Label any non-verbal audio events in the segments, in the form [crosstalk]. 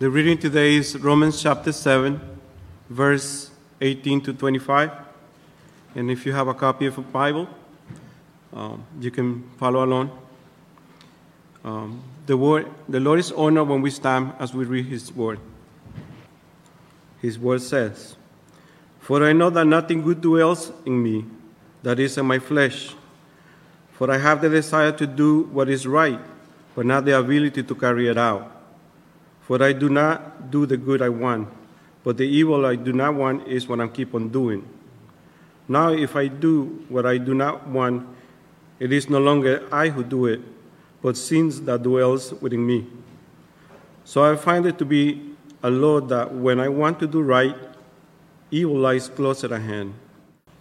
The reading today is Romans chapter 7, verse 18 to 25. And if you have a copy of a Bible, um, you can follow along. Um, the, word, the Lord is honored when we stand as we read His word. His word says, For I know that nothing good dwells in me, that is in my flesh. For I have the desire to do what is right, but not the ability to carry it out. For I do not do the good I want, but the evil I do not want is what I keep on doing. Now, if I do what I do not want, it is no longer I who do it, but sin that dwells within me. So I find it to be a law that when I want to do right, evil lies close at hand.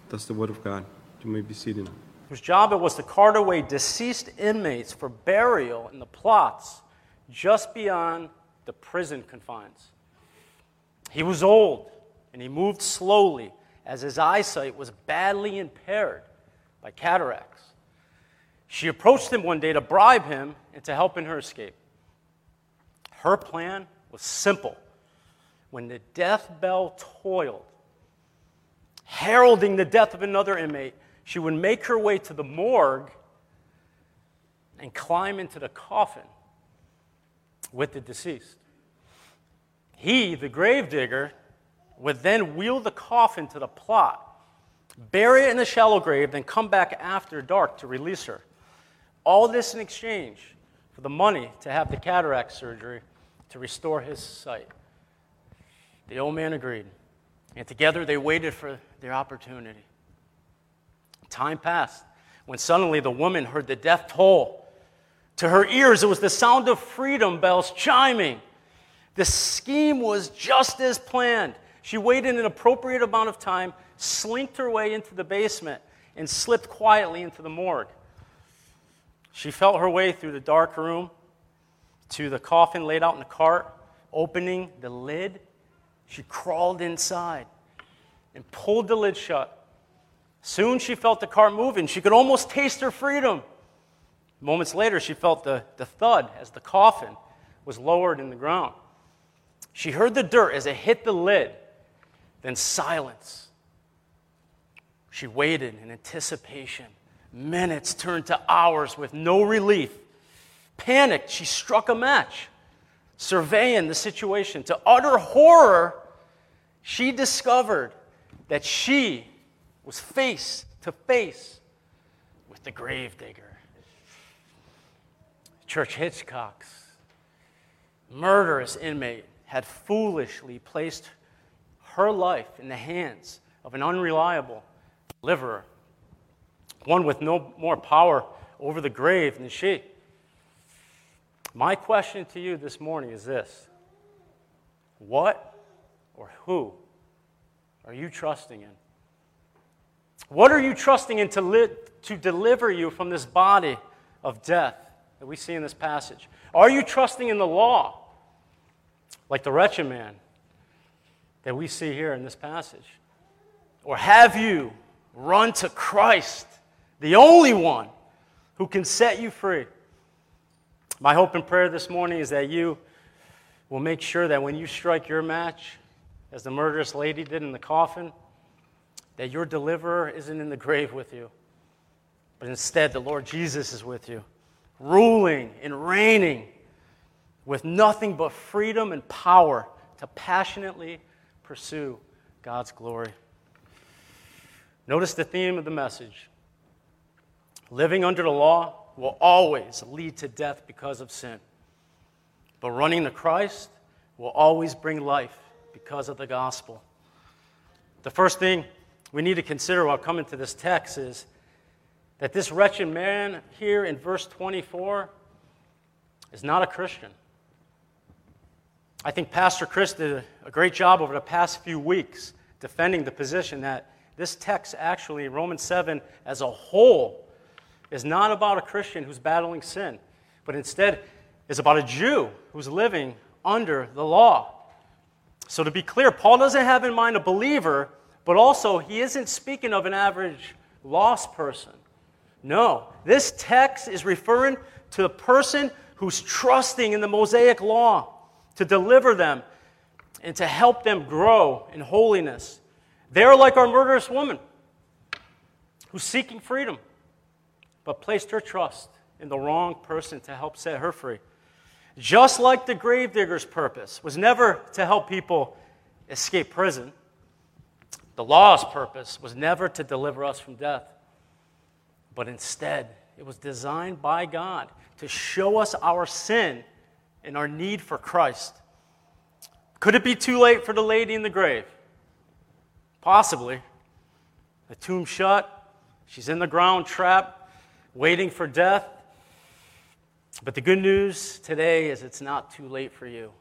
That's the word of God. You may be seated whose job it was to cart away deceased inmates for burial in the plots just beyond the prison confines. He was old and he moved slowly as his eyesight was badly impaired by cataracts. She approached him one day to bribe him and to help in her escape. Her plan was simple. When the death bell tolled, heralding the death of another inmate, she would make her way to the morgue and climb into the coffin with the deceased. He, the gravedigger, would then wheel the coffin to the plot, bury it in the shallow grave, then come back after dark to release her. All this in exchange for the money to have the cataract surgery to restore his sight. The old man agreed, and together they waited for their opportunity. Time passed when suddenly the woman heard the death toll. To her ears, it was the sound of freedom bells chiming. The scheme was just as planned. She waited an appropriate amount of time, slinked her way into the basement, and slipped quietly into the morgue. She felt her way through the dark room to the coffin laid out in the cart. Opening the lid, she crawled inside and pulled the lid shut. Soon she felt the cart moving. She could almost taste her freedom. Moments later, she felt the, the thud as the coffin was lowered in the ground. She heard the dirt as it hit the lid, then silence. She waited in anticipation. Minutes turned to hours with no relief. Panicked, she struck a match, surveying the situation. To utter horror, she discovered that she was face to face with the gravedigger. Church Hitchcock's murderous inmate had foolishly placed her life in the hands of an unreliable deliverer, one with no more power over the grave than she. My question to you this morning is this What or who are you trusting in? What are you trusting in to, li- to deliver you from this body of death that we see in this passage? Are you trusting in the law, like the wretched man that we see here in this passage? Or have you run to Christ, the only one who can set you free? My hope and prayer this morning is that you will make sure that when you strike your match, as the murderous lady did in the coffin, that your deliverer isn't in the grave with you, but instead the Lord Jesus is with you, ruling and reigning with nothing but freedom and power to passionately pursue God's glory. Notice the theme of the message. Living under the law will always lead to death because of sin. But running to Christ will always bring life because of the gospel. The first thing we need to consider while coming to this text is that this wretched man here in verse 24 is not a Christian. I think Pastor Chris did a great job over the past few weeks defending the position that this text, actually, Romans 7 as a whole, is not about a Christian who's battling sin, but instead is about a Jew who's living under the law. So, to be clear, Paul doesn't have in mind a believer but also, he isn't speaking of an average lost person. No, this text is referring to the person who's trusting in the Mosaic law, to deliver them, and to help them grow in holiness. They're like our murderous woman who's seeking freedom, but placed her trust in the wrong person to help set her free. Just like the gravedigger's purpose was never to help people escape prison, the law's purpose was never to deliver us from death, but instead, it was designed by God to show us our sin and our need for Christ. Could it be too late for the lady in the grave? Possibly. The tomb shut, she's in the ground trapped, waiting for death. But the good news today is it's not too late for you.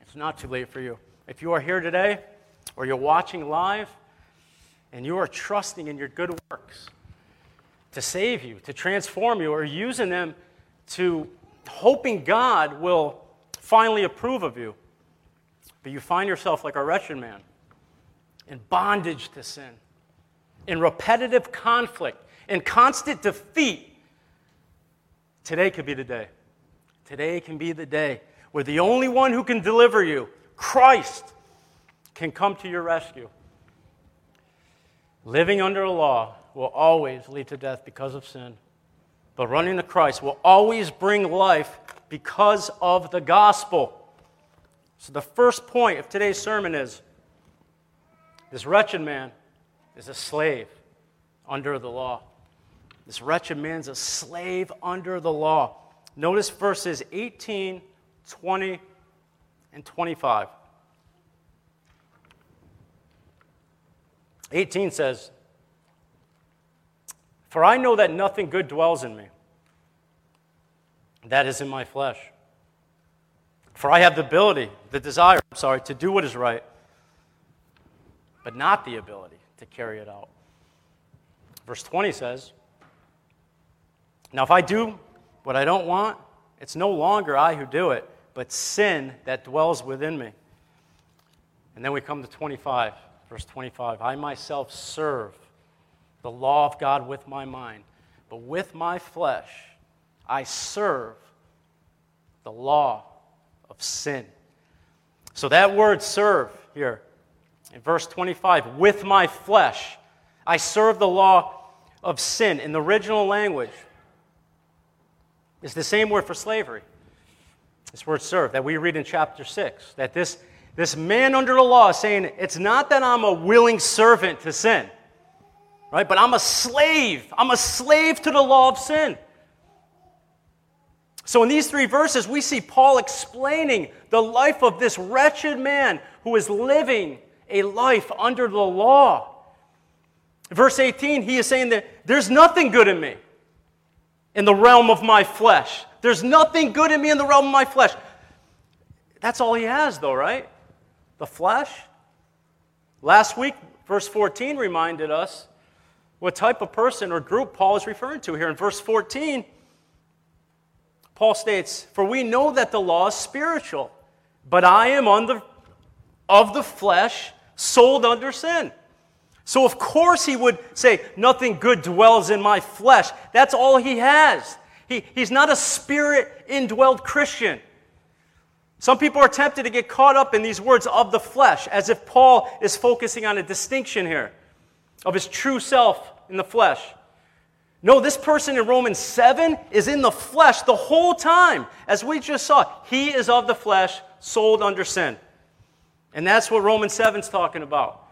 It's not too late for you. If you are here today or you're watching live and you are trusting in your good works to save you, to transform you, or using them to hoping God will finally approve of you, but you find yourself like a wretched man in bondage to sin, in repetitive conflict, in constant defeat Today could be the day. Today can be the day where the only one who can deliver you, Christ, can come to your rescue. Living under a law will always lead to death because of sin, but running to Christ will always bring life because of the gospel. So, the first point of today's sermon is this wretched man is a slave under the law. This wretched man is a slave under the law. Notice verses 18, 20, and 25. 18 says, For I know that nothing good dwells in me, that is in my flesh. For I have the ability, the desire, I'm sorry, to do what is right, but not the ability to carry it out. Verse 20 says, now, if I do what I don't want, it's no longer I who do it, but sin that dwells within me. And then we come to 25, verse 25. I myself serve the law of God with my mind, but with my flesh I serve the law of sin. So that word serve here in verse 25, with my flesh, I serve the law of sin. In the original language, it's the same word for slavery. This word serve that we read in chapter 6. That this, this man under the law is saying, it's not that I'm a willing servant to sin, right? But I'm a slave. I'm a slave to the law of sin. So, in these three verses, we see Paul explaining the life of this wretched man who is living a life under the law. Verse 18, he is saying that there's nothing good in me in the realm of my flesh. There's nothing good in me in the realm of my flesh. That's all he has, though, right? The flesh. Last week, verse 14 reminded us what type of person or group Paul is referring to here. In verse 14, Paul states, For we know that the law is spiritual, but I am under, of the flesh, sold under sin. So, of course, he would say, Nothing good dwells in my flesh. That's all he has. He, he's not a spirit indwelled Christian. Some people are tempted to get caught up in these words of the flesh, as if Paul is focusing on a distinction here of his true self in the flesh. No, this person in Romans 7 is in the flesh the whole time. As we just saw, he is of the flesh, sold under sin. And that's what Romans 7 is talking about.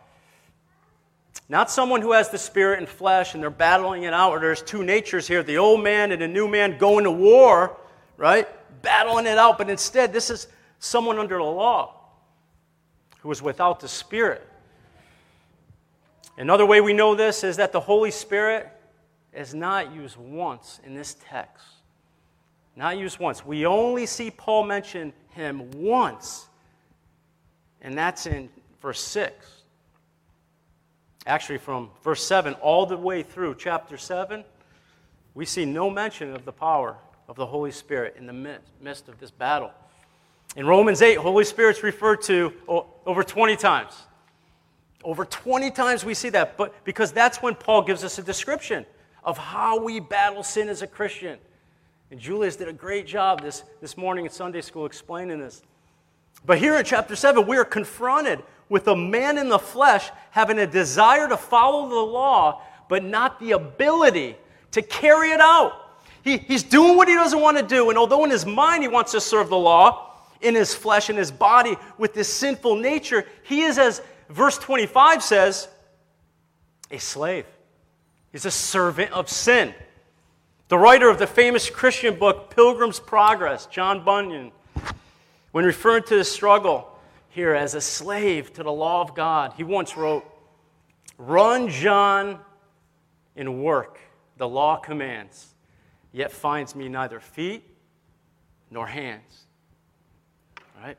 Not someone who has the spirit and flesh and they're battling it out, or there's two natures here the old man and the new man going to war, right? Battling it out. But instead, this is someone under the law who is without the spirit. Another way we know this is that the Holy Spirit is not used once in this text. Not used once. We only see Paul mention him once, and that's in verse 6 actually from verse 7 all the way through chapter 7, we see no mention of the power of the Holy Spirit in the midst of this battle. In Romans 8, Holy Spirit's referred to over 20 times. Over 20 times we see that, but because that's when Paul gives us a description of how we battle sin as a Christian. And Julius did a great job this, this morning at Sunday school explaining this. But here in chapter 7, we are confronted with a man in the flesh having a desire to follow the law, but not the ability to carry it out. He, he's doing what he doesn't want to do, and although in his mind he wants to serve the law, in his flesh, in his body, with this sinful nature, he is, as verse 25 says, a slave. He's a servant of sin. The writer of the famous Christian book, Pilgrim's Progress, John Bunyan, when referring to the struggle here as a slave to the law of God, he once wrote, Run, John, in work, the law commands, yet finds me neither feet nor hands. Right?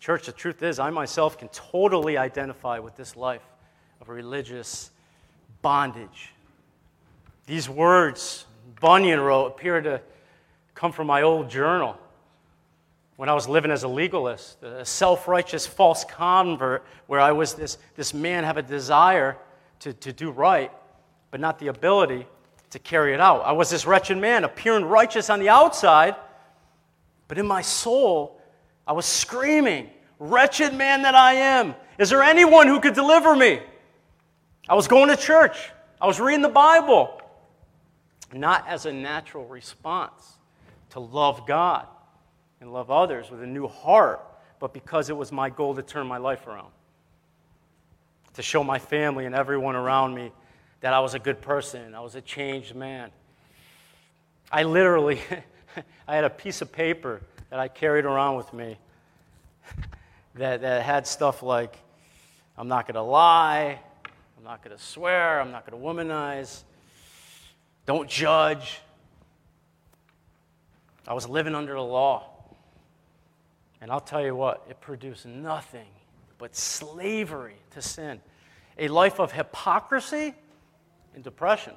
Church, the truth is, I myself can totally identify with this life of religious bondage. These words Bunyan wrote appear to come from my old journal when I was living as a legalist, a self righteous false convert, where I was this, this man, have a desire to, to do right, but not the ability to carry it out. I was this wretched man, appearing righteous on the outside, but in my soul, I was screaming, Wretched man that I am, is there anyone who could deliver me? I was going to church, I was reading the Bible, not as a natural response to love God and love others with a new heart, but because it was my goal to turn my life around. To show my family and everyone around me that I was a good person, I was a changed man. I literally, [laughs] I had a piece of paper that I carried around with me [laughs] that, that had stuff like, I'm not going to lie, I'm not going to swear, I'm not going to womanize, don't judge. I was living under the law. And I'll tell you what, it produced nothing but slavery to sin, a life of hypocrisy and depression.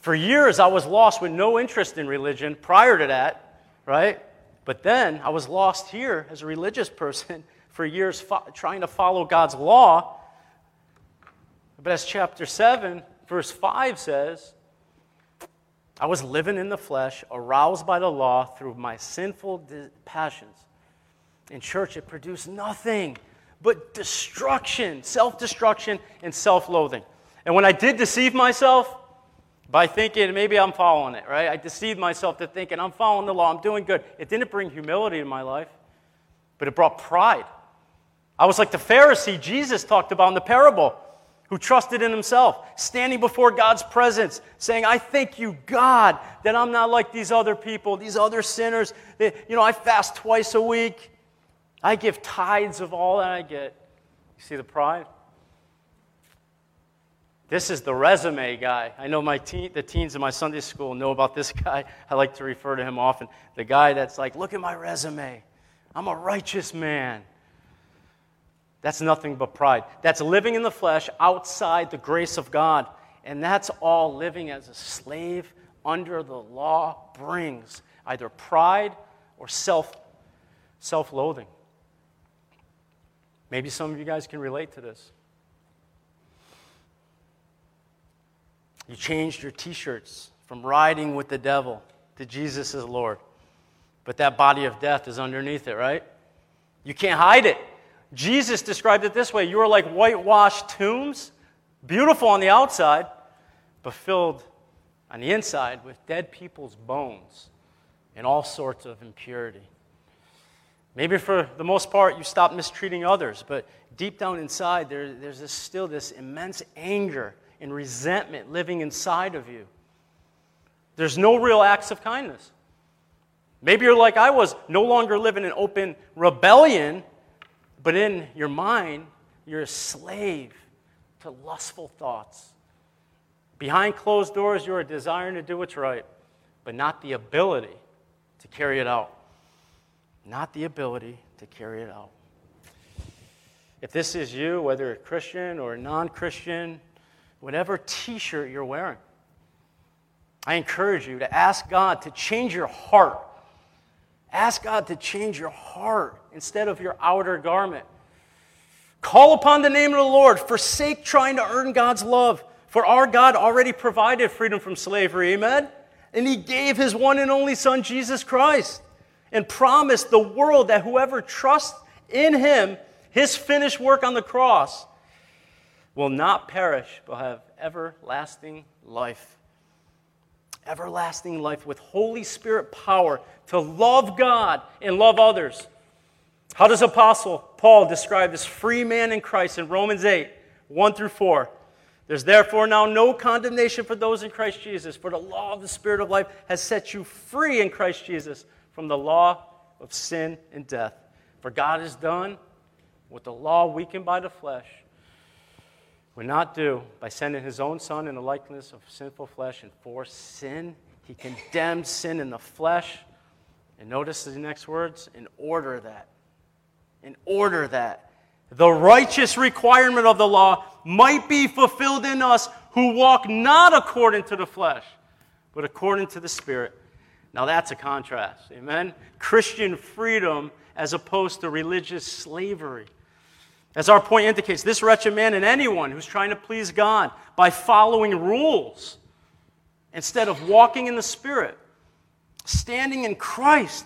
For years, I was lost with no interest in religion prior to that, right? But then I was lost here as a religious person [laughs] for years fo- trying to follow God's law. But as chapter 7, verse 5 says, I was living in the flesh, aroused by the law through my sinful passions. In church, it produced nothing but destruction, self destruction, and self loathing. And when I did deceive myself by thinking maybe I'm following it, right? I deceived myself to thinking I'm following the law, I'm doing good. It didn't bring humility in my life, but it brought pride. I was like the Pharisee Jesus talked about in the parable who trusted in himself, standing before God's presence, saying, I thank you, God, that I'm not like these other people, these other sinners. That, you know, I fast twice a week, I give tithes of all that I get. You see the pride? This is the resume guy. I know my teen, the teens in my Sunday school know about this [laughs] guy. I like to refer to him often. The guy that's like, look at my resume. I'm a righteous man. That's nothing but pride. That's living in the flesh outside the grace of God. And that's all living as a slave under the law brings either pride or self self loathing. Maybe some of you guys can relate to this. You changed your t shirts from riding with the devil to Jesus as Lord. But that body of death is underneath it, right? You can't hide it. Jesus described it this way You are like whitewashed tombs, beautiful on the outside, but filled on the inside with dead people's bones and all sorts of impurity. Maybe for the most part, you stop mistreating others, but deep down inside, there, there's this, still this immense anger and resentment living inside of you. There's no real acts of kindness. Maybe you're like I was, no longer living in open rebellion but in your mind, you're a slave to lustful thoughts. Behind closed doors, you're desiring to do what's right, but not the ability to carry it out. Not the ability to carry it out. If this is you, whether a Christian or a non Christian, whatever t shirt you're wearing, I encourage you to ask God to change your heart Ask God to change your heart instead of your outer garment. Call upon the name of the Lord. Forsake trying to earn God's love. For our God already provided freedom from slavery. Amen? And He gave His one and only Son, Jesus Christ. and promised the world that whoever trusts in him, his finished work on the cross, will not perish but have everlasting life. Everlasting life with Holy Spirit power to love God and love others. How does Apostle Paul describe this free man in Christ in Romans 8, 1 through 4? There's therefore now no condemnation for those in Christ Jesus, for the law of the Spirit of life has set you free in Christ Jesus from the law of sin and death. For God has done what the law weakened by the flesh would not do by sending his own Son in the likeness of sinful flesh and for sin. He condemned sin in the flesh. And notice the next words in order that, in order that the righteous requirement of the law might be fulfilled in us who walk not according to the flesh, but according to the Spirit. Now that's a contrast. Amen? Christian freedom as opposed to religious slavery. As our point indicates, this wretched man and anyone who's trying to please God by following rules instead of walking in the Spirit, standing in Christ,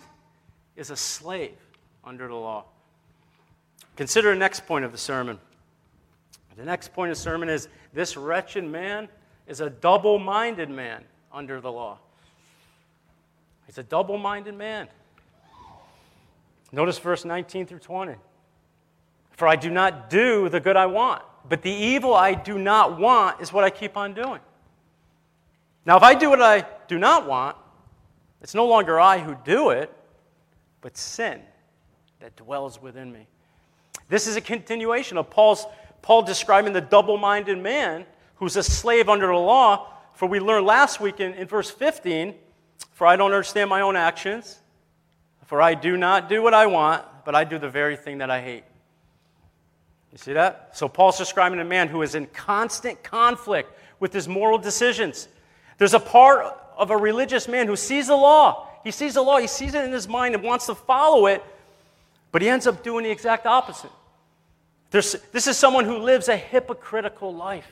is a slave under the law. Consider the next point of the sermon. The next point of the sermon is this wretched man is a double minded man under the law. He's a double minded man. Notice verse 19 through 20. For I do not do the good I want, but the evil I do not want is what I keep on doing. Now, if I do what I do not want, it's no longer I who do it, but sin that dwells within me. This is a continuation of Paul's, Paul describing the double minded man who's a slave under the law. For we learned last week in, in verse 15 For I don't understand my own actions, for I do not do what I want, but I do the very thing that I hate. You see that? So Paul's describing a man who is in constant conflict with his moral decisions. There's a part of a religious man who sees the law. He sees the law, he sees it in his mind and wants to follow it, but he ends up doing the exact opposite. There's, this is someone who lives a hypocritical life.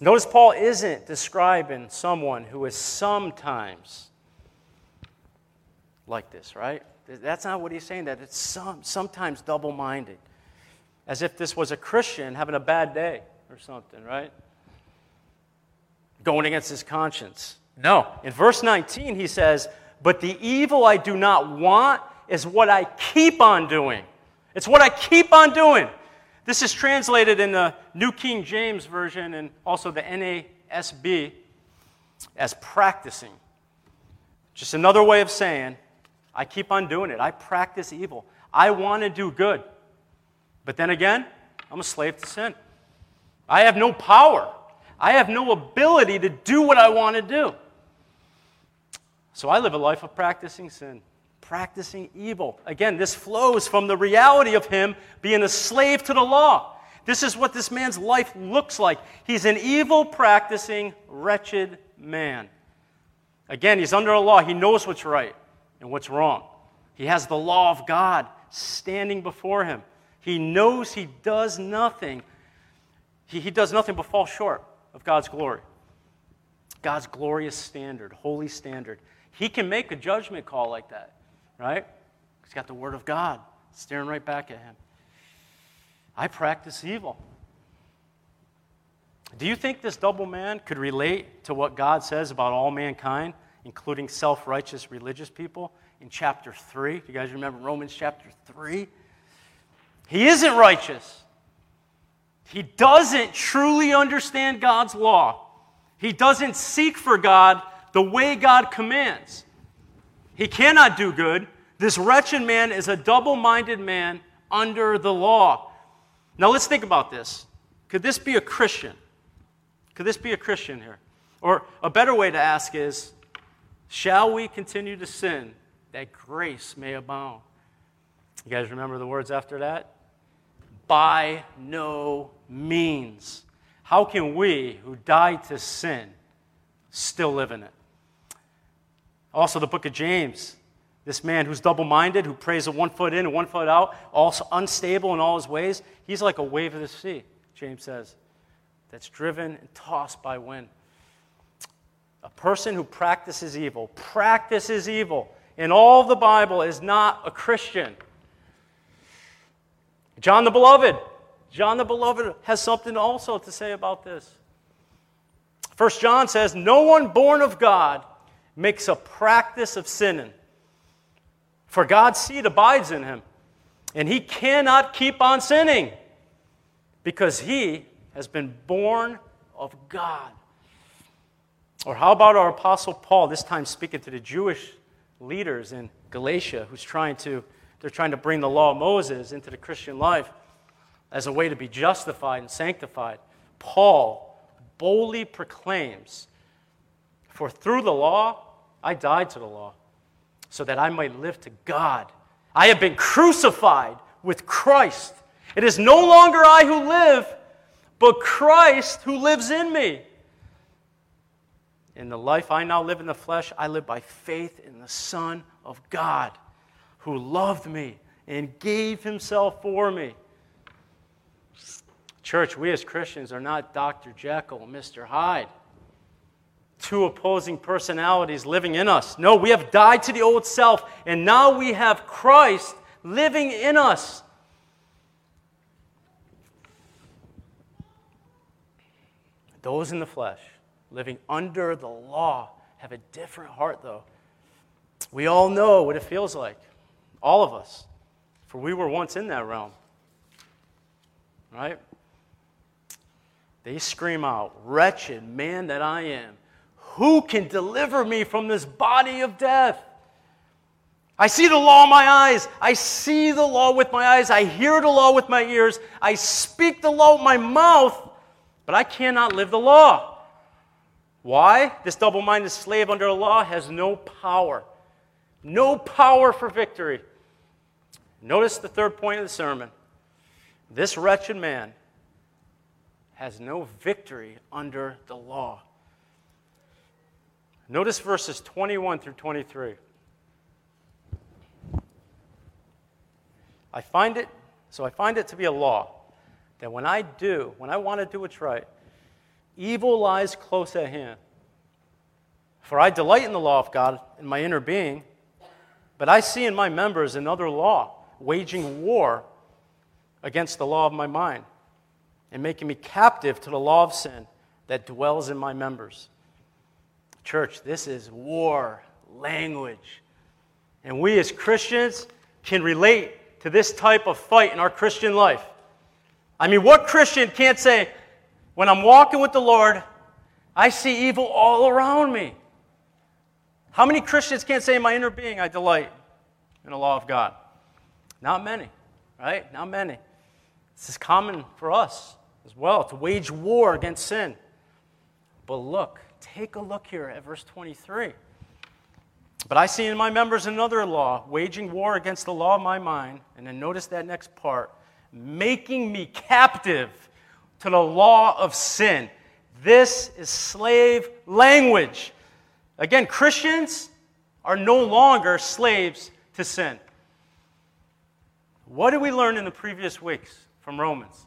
Notice Paul isn't describing someone who is sometimes like this, right? That's not what he's saying, that it's some, sometimes double minded. As if this was a Christian having a bad day or something, right? Going against his conscience. No. In verse 19, he says, But the evil I do not want is what I keep on doing. It's what I keep on doing. This is translated in the New King James Version and also the NASB as practicing. Just another way of saying, I keep on doing it. I practice evil. I want to do good. But then again, I'm a slave to sin. I have no power. I have no ability to do what I want to do. So I live a life of practicing sin, practicing evil. Again, this flows from the reality of him being a slave to the law. This is what this man's life looks like. He's an evil practicing, wretched man. Again, he's under a law. He knows what's right and what's wrong. He has the law of God standing before him. He knows he does nothing. He, he does nothing but fall short of God's glory. God's glorious standard, holy standard. He can make a judgment call like that, right? He's got the Word of God staring right back at him. I practice evil. Do you think this double man could relate to what God says about all mankind including self righteous religious people, in chapter 3. You guys remember Romans chapter 3? He isn't righteous. He doesn't truly understand God's law. He doesn't seek for God the way God commands. He cannot do good. This wretched man is a double minded man under the law. Now let's think about this. Could this be a Christian? Could this be a Christian here? Or a better way to ask is Shall we continue to sin that grace may abound? You guys remember the words after that? By no means. How can we who died to sin still live in it? Also, the book of James. This man who's double minded, who prays with one foot in and one foot out, also unstable in all his ways, he's like a wave of the sea, James says, that's driven and tossed by wind. A person who practices evil, practices evil, in all the Bible is not a Christian. John the Beloved. John the Beloved has something also to say about this. First John says, No one born of God makes a practice of sinning, for God's seed abides in him, and he cannot keep on sinning because he has been born of God. Or how about our Apostle Paul, this time speaking to the Jewish leaders in Galatia, who's trying to, they're trying to bring the law of Moses into the Christian life as a way to be justified and sanctified. Paul boldly proclaims, For through the law I died to the law, so that I might live to God. I have been crucified with Christ. It is no longer I who live, but Christ who lives in me. In the life I now live in the flesh, I live by faith in the Son of God, who loved me and gave himself for me. Church, we as Christians are not Dr. Jekyll and Mr. Hyde, two opposing personalities living in us. No, we have died to the old self, and now we have Christ living in us. Those in the flesh living under the law have a different heart, though. We all know what it feels like, all of us, for we were once in that realm. Right? They scream out, Wretched man that I am, who can deliver me from this body of death? I see the law in my eyes. I see the law with my eyes. I hear the law with my ears. I speak the law with my mouth, but I cannot live the law. Why? This double minded slave under the law has no power. No power for victory. Notice the third point of the sermon. This wretched man has no victory under the law. Notice verses 21 through 23. I find it, so I find it to be a law that when I do, when I want to do what's right, Evil lies close at hand. For I delight in the law of God in my inner being, but I see in my members another law, waging war against the law of my mind, and making me captive to the law of sin that dwells in my members. Church, this is war language. And we as Christians can relate to this type of fight in our Christian life. I mean, what Christian can't say, when I'm walking with the Lord, I see evil all around me. How many Christians can't say in my inner being, I delight in the law of God? Not many, right? Not many. This is common for us as well to wage war against sin. But look, take a look here at verse 23. But I see in my members another law, waging war against the law of my mind. And then notice that next part making me captive to the law of sin. This is slave language. Again, Christians are no longer slaves to sin. What did we learn in the previous weeks from Romans?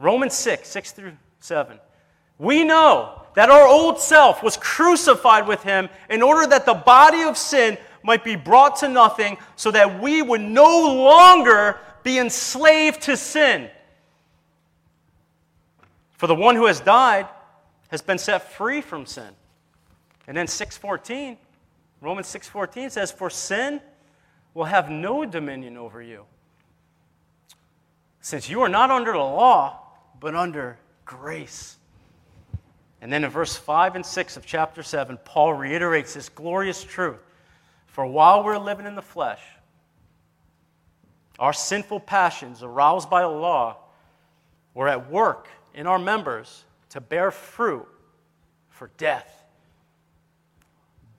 Romans 6, 6 through 7. We know that our old self was crucified with him in order that the body of sin might be brought to nothing so that we would no longer be enslaved to sin. For the one who has died has been set free from sin. And then 6:14, Romans 6:14 says, "For sin will have no dominion over you, since you are not under the law, but under grace." And then in verse 5 and 6 of chapter 7, Paul reiterates this glorious truth. For while we're living in the flesh, our sinful passions aroused by the law were at work in our members to bear fruit for death.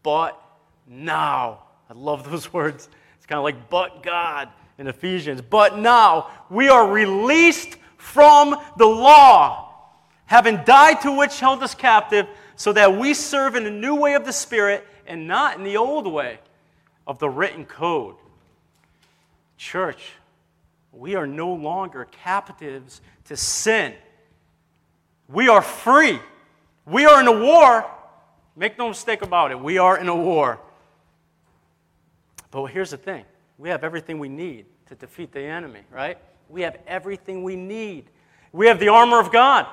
But now, I love those [laughs] words. It's kind of like, but God in Ephesians. But now, we are released from the law, having died to which held us captive, so that we serve in a new way of the Spirit and not in the old way of the written code. Church, we are no longer captives to sin. We are free. We are in a war. Make no mistake about it. We are in a war. But here's the thing we have everything we need to defeat the enemy, right? We have everything we need. We have the armor of God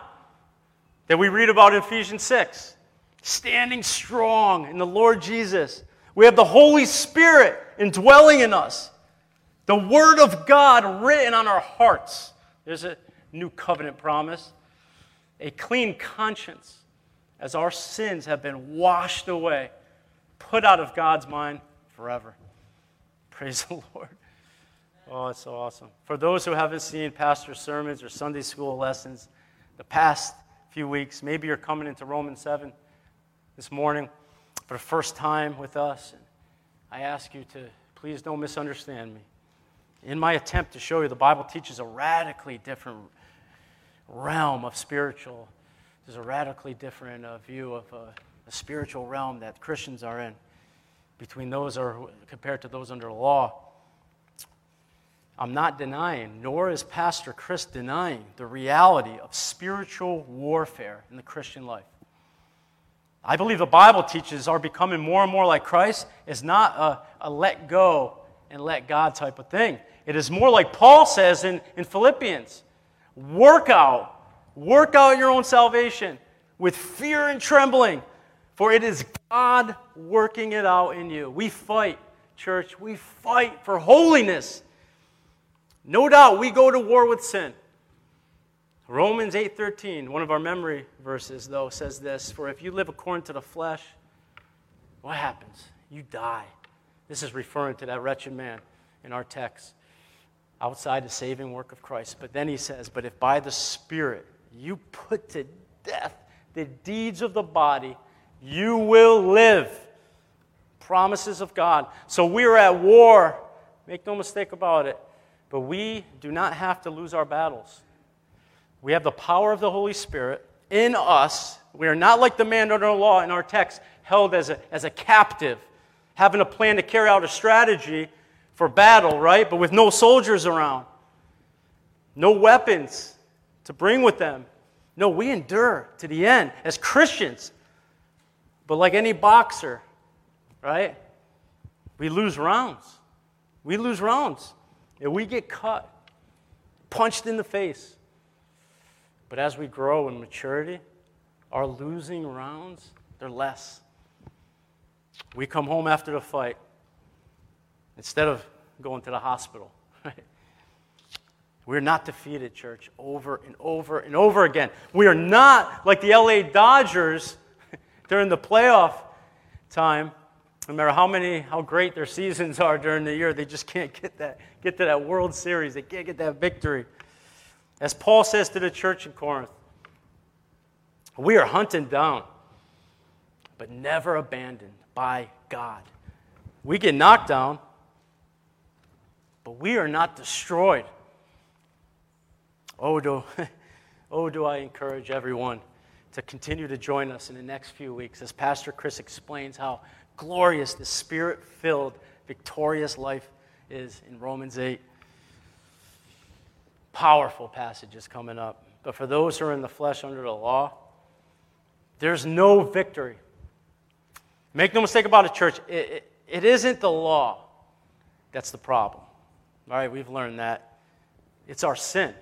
that we read about in Ephesians 6, standing strong in the Lord Jesus. We have the Holy Spirit indwelling in us, the Word of God written on our hearts. There's a new covenant promise, a clean conscience as our sins have been washed away, put out of God's mind forever. Praise the Lord. Oh, it's so awesome. For those who haven't seen pastor sermons or Sunday school lessons the past few weeks, maybe you're coming into Romans 7 this morning for the first time with us. And I ask you to please don't misunderstand me. In my attempt to show you, the Bible teaches a radically different realm of spiritual. There's a radically different uh, view of uh, a spiritual realm that Christians are in between those or compared to those under the law. I'm not denying, nor is Pastor Chris denying the reality of spiritual warfare in the Christian life. I believe the Bible teaches our becoming more and more like Christ is not a, a let go and let God type of thing. It is more like Paul says in, in Philippians work out, work out your own salvation with fear and trembling, for it is God working it out in you. We fight, church, we fight for holiness. No doubt we go to war with sin. Romans 8:13, one of our memory verses though says this, for if you live according to the flesh, what happens? You die. This is referring to that wretched man in our text outside the saving work of Christ. But then he says, but if by the Spirit you put to death the deeds of the body, you will live. Promises of God. So we're at war. Make no mistake about it. But we do not have to lose our battles. We have the power of the Holy Spirit in us. We are not like the man under the law in our text, held as a, as a captive, having a plan to carry out a strategy for battle, right? But with no soldiers around, no weapons to bring with them. No, we endure to the end as Christians. But like any boxer, right? We lose rounds. We lose rounds. And we get cut, punched in the face, but as we grow in maturity, our losing rounds, they're less. We come home after the fight instead of going to the hospital. [laughs] We're not defeated, church, over and over and over again. We are not like the LA Dodgers [laughs] during the playoff time. No matter how many, how great their seasons are during the year, they just can't [laughs] get that, get to that World Series. They can't get that victory. As Paul says to the church in Corinth, we are hunted down, but never abandoned by God. We get knocked down, but we are not destroyed. Oh, do, [laughs] oh, do I encourage everyone to continue to join us in the next few weeks as Pastor Chris explains how glorious the spirit filled, victorious life is in Romans 8 powerful passages coming up. But for those who are in the flesh under the law, there's no victory. Make no mistake about it, church. It, it, it isn't the law that's the problem. All right, we've learned that. It's our sin.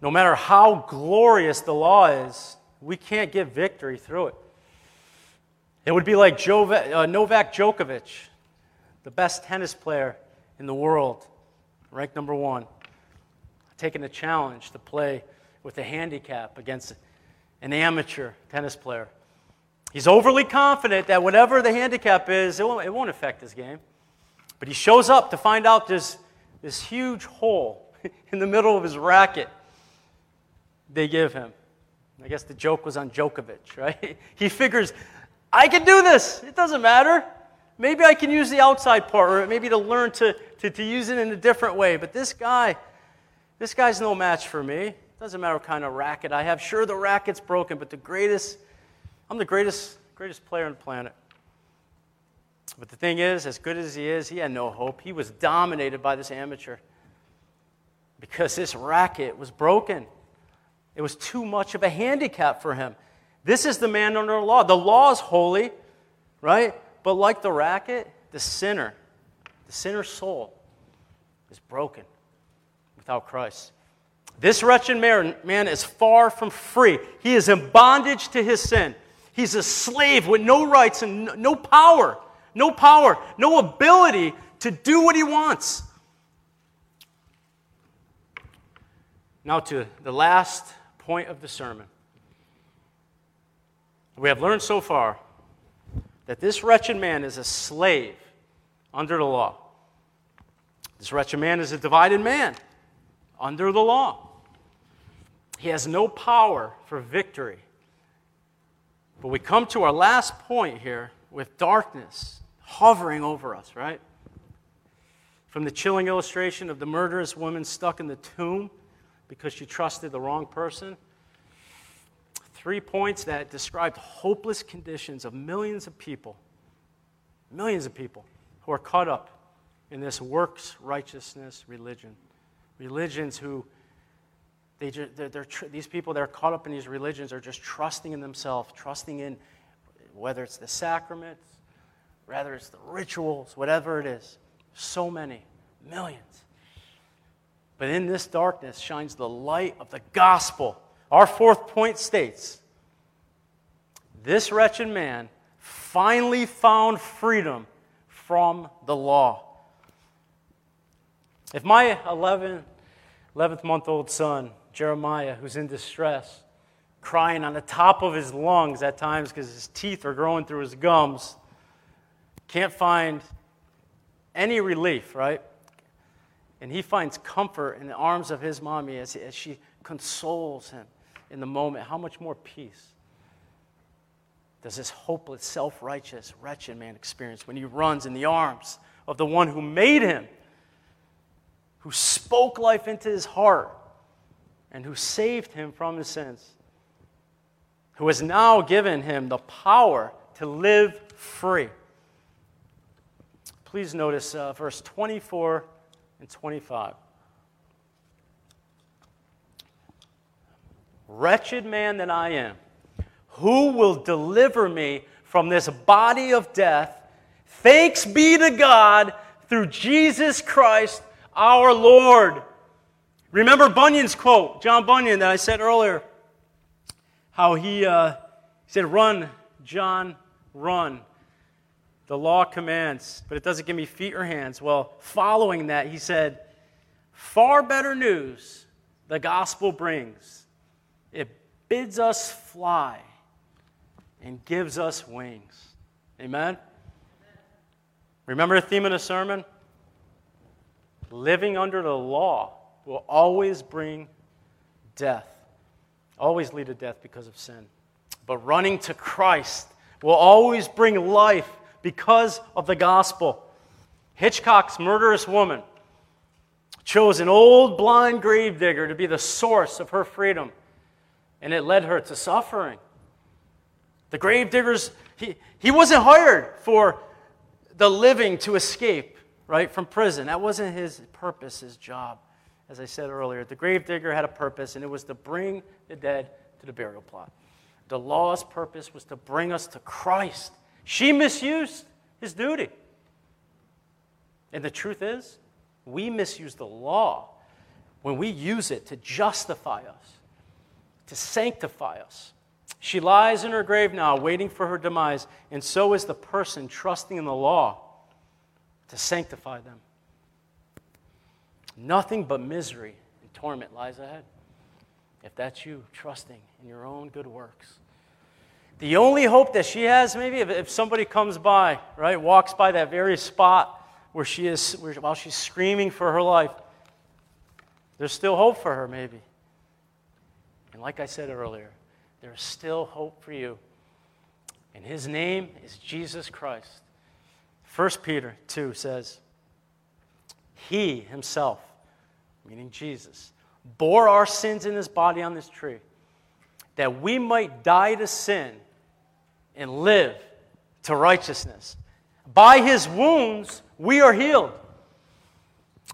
No matter how glorious the law is, we can't get victory through it. It would be like Jove- uh, Novak Djokovic, the best tennis player in the world, ranked number one taking a challenge to play with a handicap against an amateur tennis player. He's overly confident that whatever the handicap is, it won't, it won't affect his game. But he shows up to find out there's this huge hole [laughs] in the middle of his racket they give him. I guess the joke was on Djokovic, right? [laughs] He figures, I can do this. It doesn't matter. Maybe I can use the outside part, or maybe to learn to, to, to use it in a different way. But this guy, this guy's no match for me. It Doesn't matter what kind of racket I have. Sure, the racket's broken, but the greatest, I'm the greatest, greatest player on the planet. But the thing is, as good as he is, he had no hope. He was dominated by this amateur because this racket was broken. It was too much of a handicap for him. This is the man under the law. The law is holy, right? But like the racket, the sinner, the sinner's soul, is broken without Christ. This wretched man, man is far from free. He is in bondage to his sin. He's a slave with no rights and no power, no power, no ability to do what he wants. Now, to the last point of the sermon. We have learned so far that this wretched man is a slave under the law. This wretched man is a divided man under the law. He has no power for victory. But we come to our last point here with darkness hovering over us, right? From the chilling illustration of the murderous woman stuck in the tomb because she trusted the wrong person three points that described hopeless conditions of millions of people, millions of people who are caught up in this works righteousness religion. Religions who, they, they're, they're, these people that are caught up in these religions are just trusting in themselves, trusting in whether it's the sacraments, whether it's the rituals, whatever it is. So many, millions. But in this darkness shines the light of the gospel our fourth point states this wretched man finally found freedom from the law. If my 11, 11th month old son, Jeremiah, who's in distress, crying on the top of his lungs at times because his teeth are growing through his gums, can't find any relief, right? And he finds comfort in the arms of his mommy as, as she consoles him in the moment, how much more peace does this hopeless, self righteous, wretched man experience when he runs in the arms of the one who made him, who spoke life into his heart, and who saved him from his sins, who has now given him the power to live free? Please notice uh, verse 24 and 25. Wretched man that I am, who will deliver me from this body of death? Thanks be to God through Jesus Christ our Lord. Remember Bunyan's quote, John Bunyan, that I said earlier, how he uh, said, Run, John, run. The law commands, but it doesn't give me feet or hands. Well, following that, he said, Far better news the gospel brings it bids us fly and gives us wings. Amen? Remember the theme of the sermon? Living under the law will always bring death, always lead to death because of sin. But running to Christ will always bring life because of the gospel. Hitchcock's murderous woman chose an old blind gravedigger to be the source of her freedom and it led her to suffering. The gravediggers, he, he wasn't hired for the living to escape, right, from prison. That wasn't his purpose, his job. As I said earlier, the gravedigger had a purpose, and it was to bring the dead to the burial plot. The law's purpose was to bring us to Christ. She misused his duty. And the truth is, we misuse the law when we use it to justify us to sanctify us. She lies in her grave now, waiting for her demise, and so is the person trusting in the law to sanctify them. Nothing but misery and torment lies ahead if that's you trusting in your own good works. The only hope that she has, maybe, if, if somebody comes by, right, walks by that very spot where she is, where, while she's screaming for her life, there's still hope for her, maybe. And like I said earlier, there's still hope for you. And his name is Jesus Christ. 1 Peter 2 says, He himself, meaning Jesus, bore our sins in his body on this tree, that we might die to sin and live to righteousness. By his wounds, we are healed.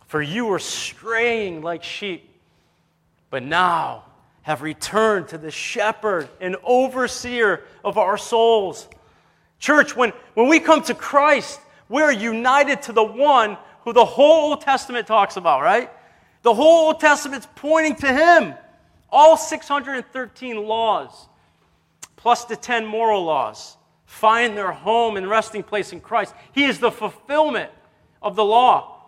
For you were straying like sheep, but now have returned to the shepherd and overseer of our souls. Church, when, when we come to Christ, we're united to the one who the whole Old Testament talks about, right? The whole Old Testament's pointing to him. All 613 laws, plus the 10 moral laws, find their home and resting place in Christ. He is the fulfillment of the law.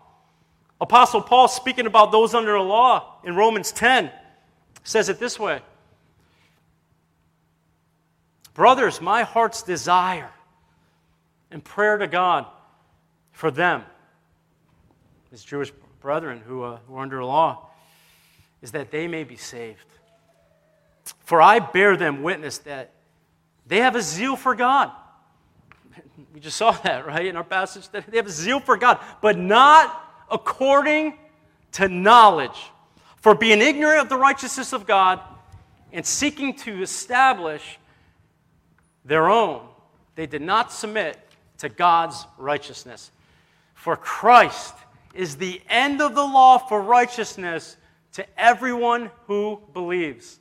Apostle Paul, speaking about those under the law in Romans 10, says it this way Brothers, my heart's desire and prayer to God for them, his Jewish brethren who, uh, are under law, is that they may be saved. For I bear them witness that they have a zeal for God. [laughs] We just saw that, right, in our passage. That they have a zeal for God, but not according to knowledge. For being ignorant of the righteousness of God and seeking to establish their own, they did not submit to God's righteousness. For Christ is the end of the law for righteousness to everyone who believes.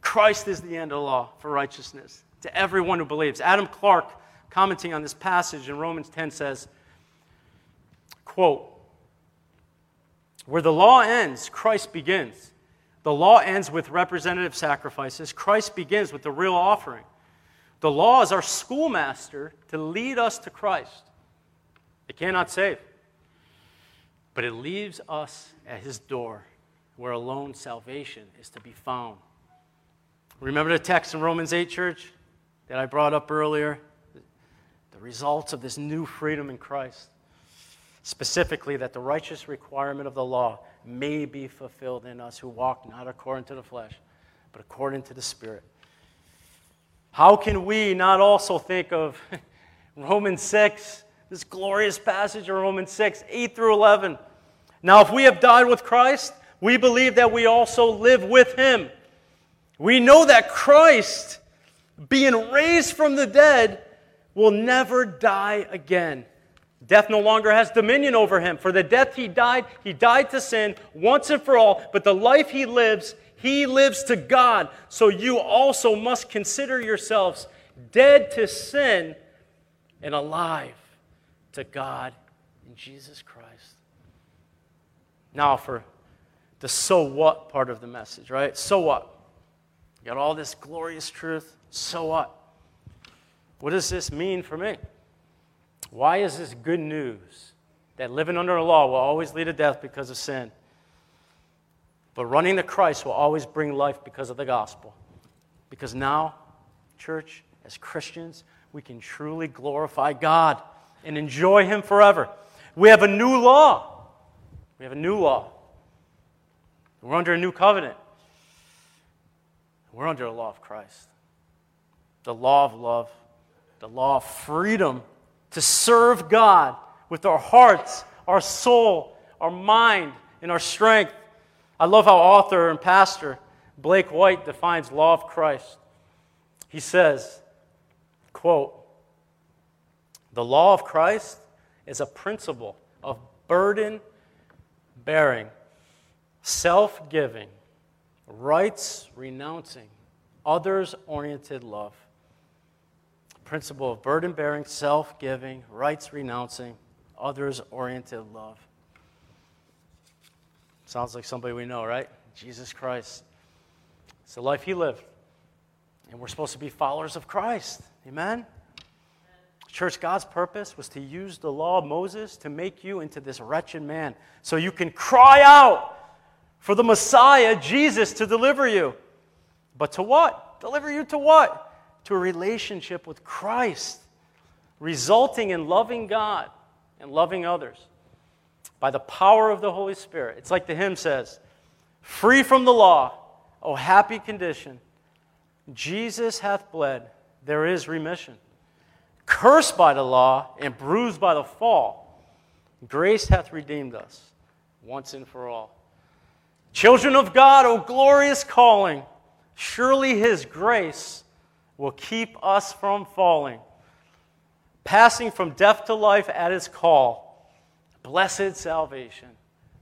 Christ is the end of the law for righteousness to everyone who believes. Adam Clarke, commenting on this passage in Romans 10, says, quote, Where the law ends, Christ begins. The law ends with representative sacrifices. Christ begins with the real offering. The law is our schoolmaster to lead us to Christ. It cannot save, but it leaves us at his door where alone salvation is to be found. Remember the text in Romans 8, church, that I brought up earlier? The results of this new freedom in Christ. Specifically, that the righteous requirement of the law may be fulfilled in us who walk not according to the flesh, but according to the Spirit. How can we not also think of [laughs] Romans 6, this glorious passage of Romans 6, 8 through 11? Now, if we have died with Christ, we believe that we also live with him. We know that Christ, being raised from the dead, will never die again. Death no longer has dominion over him. For the death he died, he died to sin once and for all, but the life he lives, he lives to God. So you also must consider yourselves dead to sin and alive to God in Jesus Christ. Now, for the so what part of the message, right? So what? You got all this glorious truth. So what? What does this mean for me? Why is this good news that living under the law will always lead to death because of sin? But running to Christ will always bring life because of the gospel. Because now, church, as Christians, we can truly glorify God and enjoy Him forever. We have a new law. We have a new law. We're under a new covenant. We're under the law of Christ. The law of love, the law of freedom to serve God with our hearts, our soul, our mind, and our strength. I love how author and pastor Blake White defines law of Christ. He says, quote, the law of Christ is a principle of burden bearing, self giving, rights renouncing, others oriented love. Principle of burden bearing, self giving, rights renouncing, others oriented love. Sounds like somebody we know, right? Jesus Christ. It's the life he lived. And we're supposed to be followers of Christ. Amen? Church, God's purpose was to use the law of Moses to make you into this wretched man so you can cry out for the Messiah, Jesus, to deliver you. But to what? Deliver you to what? To a relationship with Christ, resulting in loving God and loving others by the power of the Holy Spirit. It's like the hymn says free from the law, O happy condition. Jesus hath bled, there is remission. Cursed by the law and bruised by the fall, grace hath redeemed us once and for all. Children of God, O glorious calling, surely his grace will keep us from falling. Passing from death to life at his call blessed salvation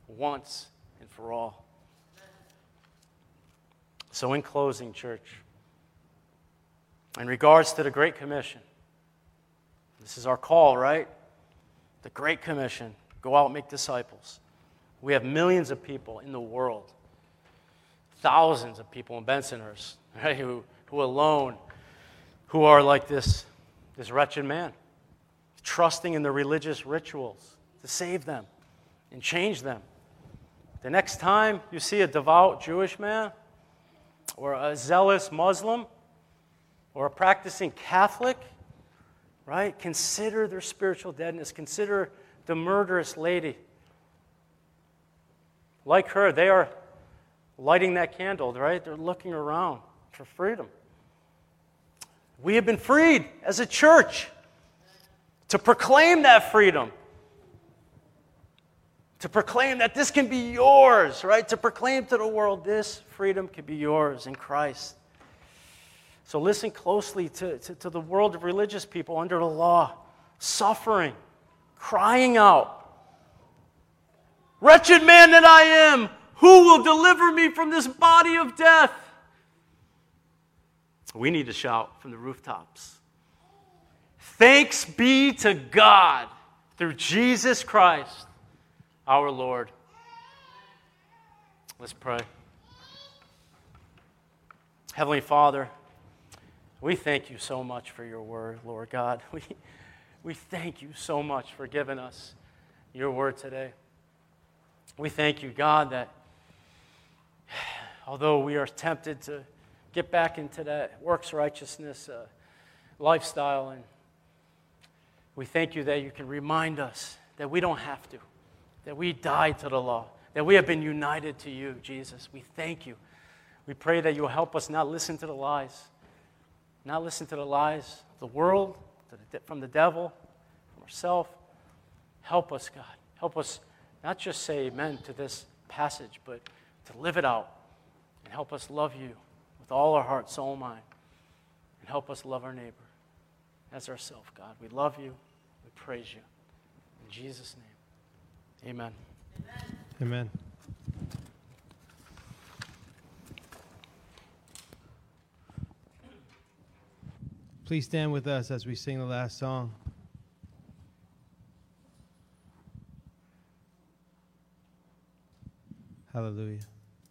once and for all. So, in closing, church, in regards to the Great Commission, This is our call, right? The Great Commission go out and make disciples. We have millions of people in the world, thousands of people in Bensonhurst, [laughs] right, who, who alone, who are like this, this wretched man, trusting in the religious rituals to save them and change them. The next time you see a devout Jewish man or a zealous Muslim or a practicing Catholic, right, consider their spiritual deadness. Consider the murderous lady. Like her, they are lighting that candle, right? They're looking around for freedom. We have been freed as a church to proclaim that freedom to proclaim that this can be yours, right? To proclaim to the world this freedom can be yours in Christ. So listen closely to, to, to, the world of religious people under the law, suffering, crying out, Wretched man that I am, who will deliver me from this body of death? We need to shout from the rooftops. Thanks be to God through Jesus Christ our Lord. Let's pray. Heavenly Father, we thank you so much for your word, Lord God. [laughs] We, we thank you so much for giving us your word today. We thank you, God, that [sighs] although we are tempted to get back into that works righteousness uh, lifestyle, and we thank you that you can remind us that we don't have to that we died to the law, that we have been united to you, Jesus. We thank you. We pray that you'll help us not listen to the lies, not listen to the lies of the world, from the devil, from ourselves. Help us, God. Help us not just say amen to this passage, but to live it out. And help us love you with all our heart, soul, and mind. And help us love our neighbor as ourselves, God. We love you. We praise you. In Jesus' name. Amen. Amen. Please stand with us as we sing the last song. Hallelujah.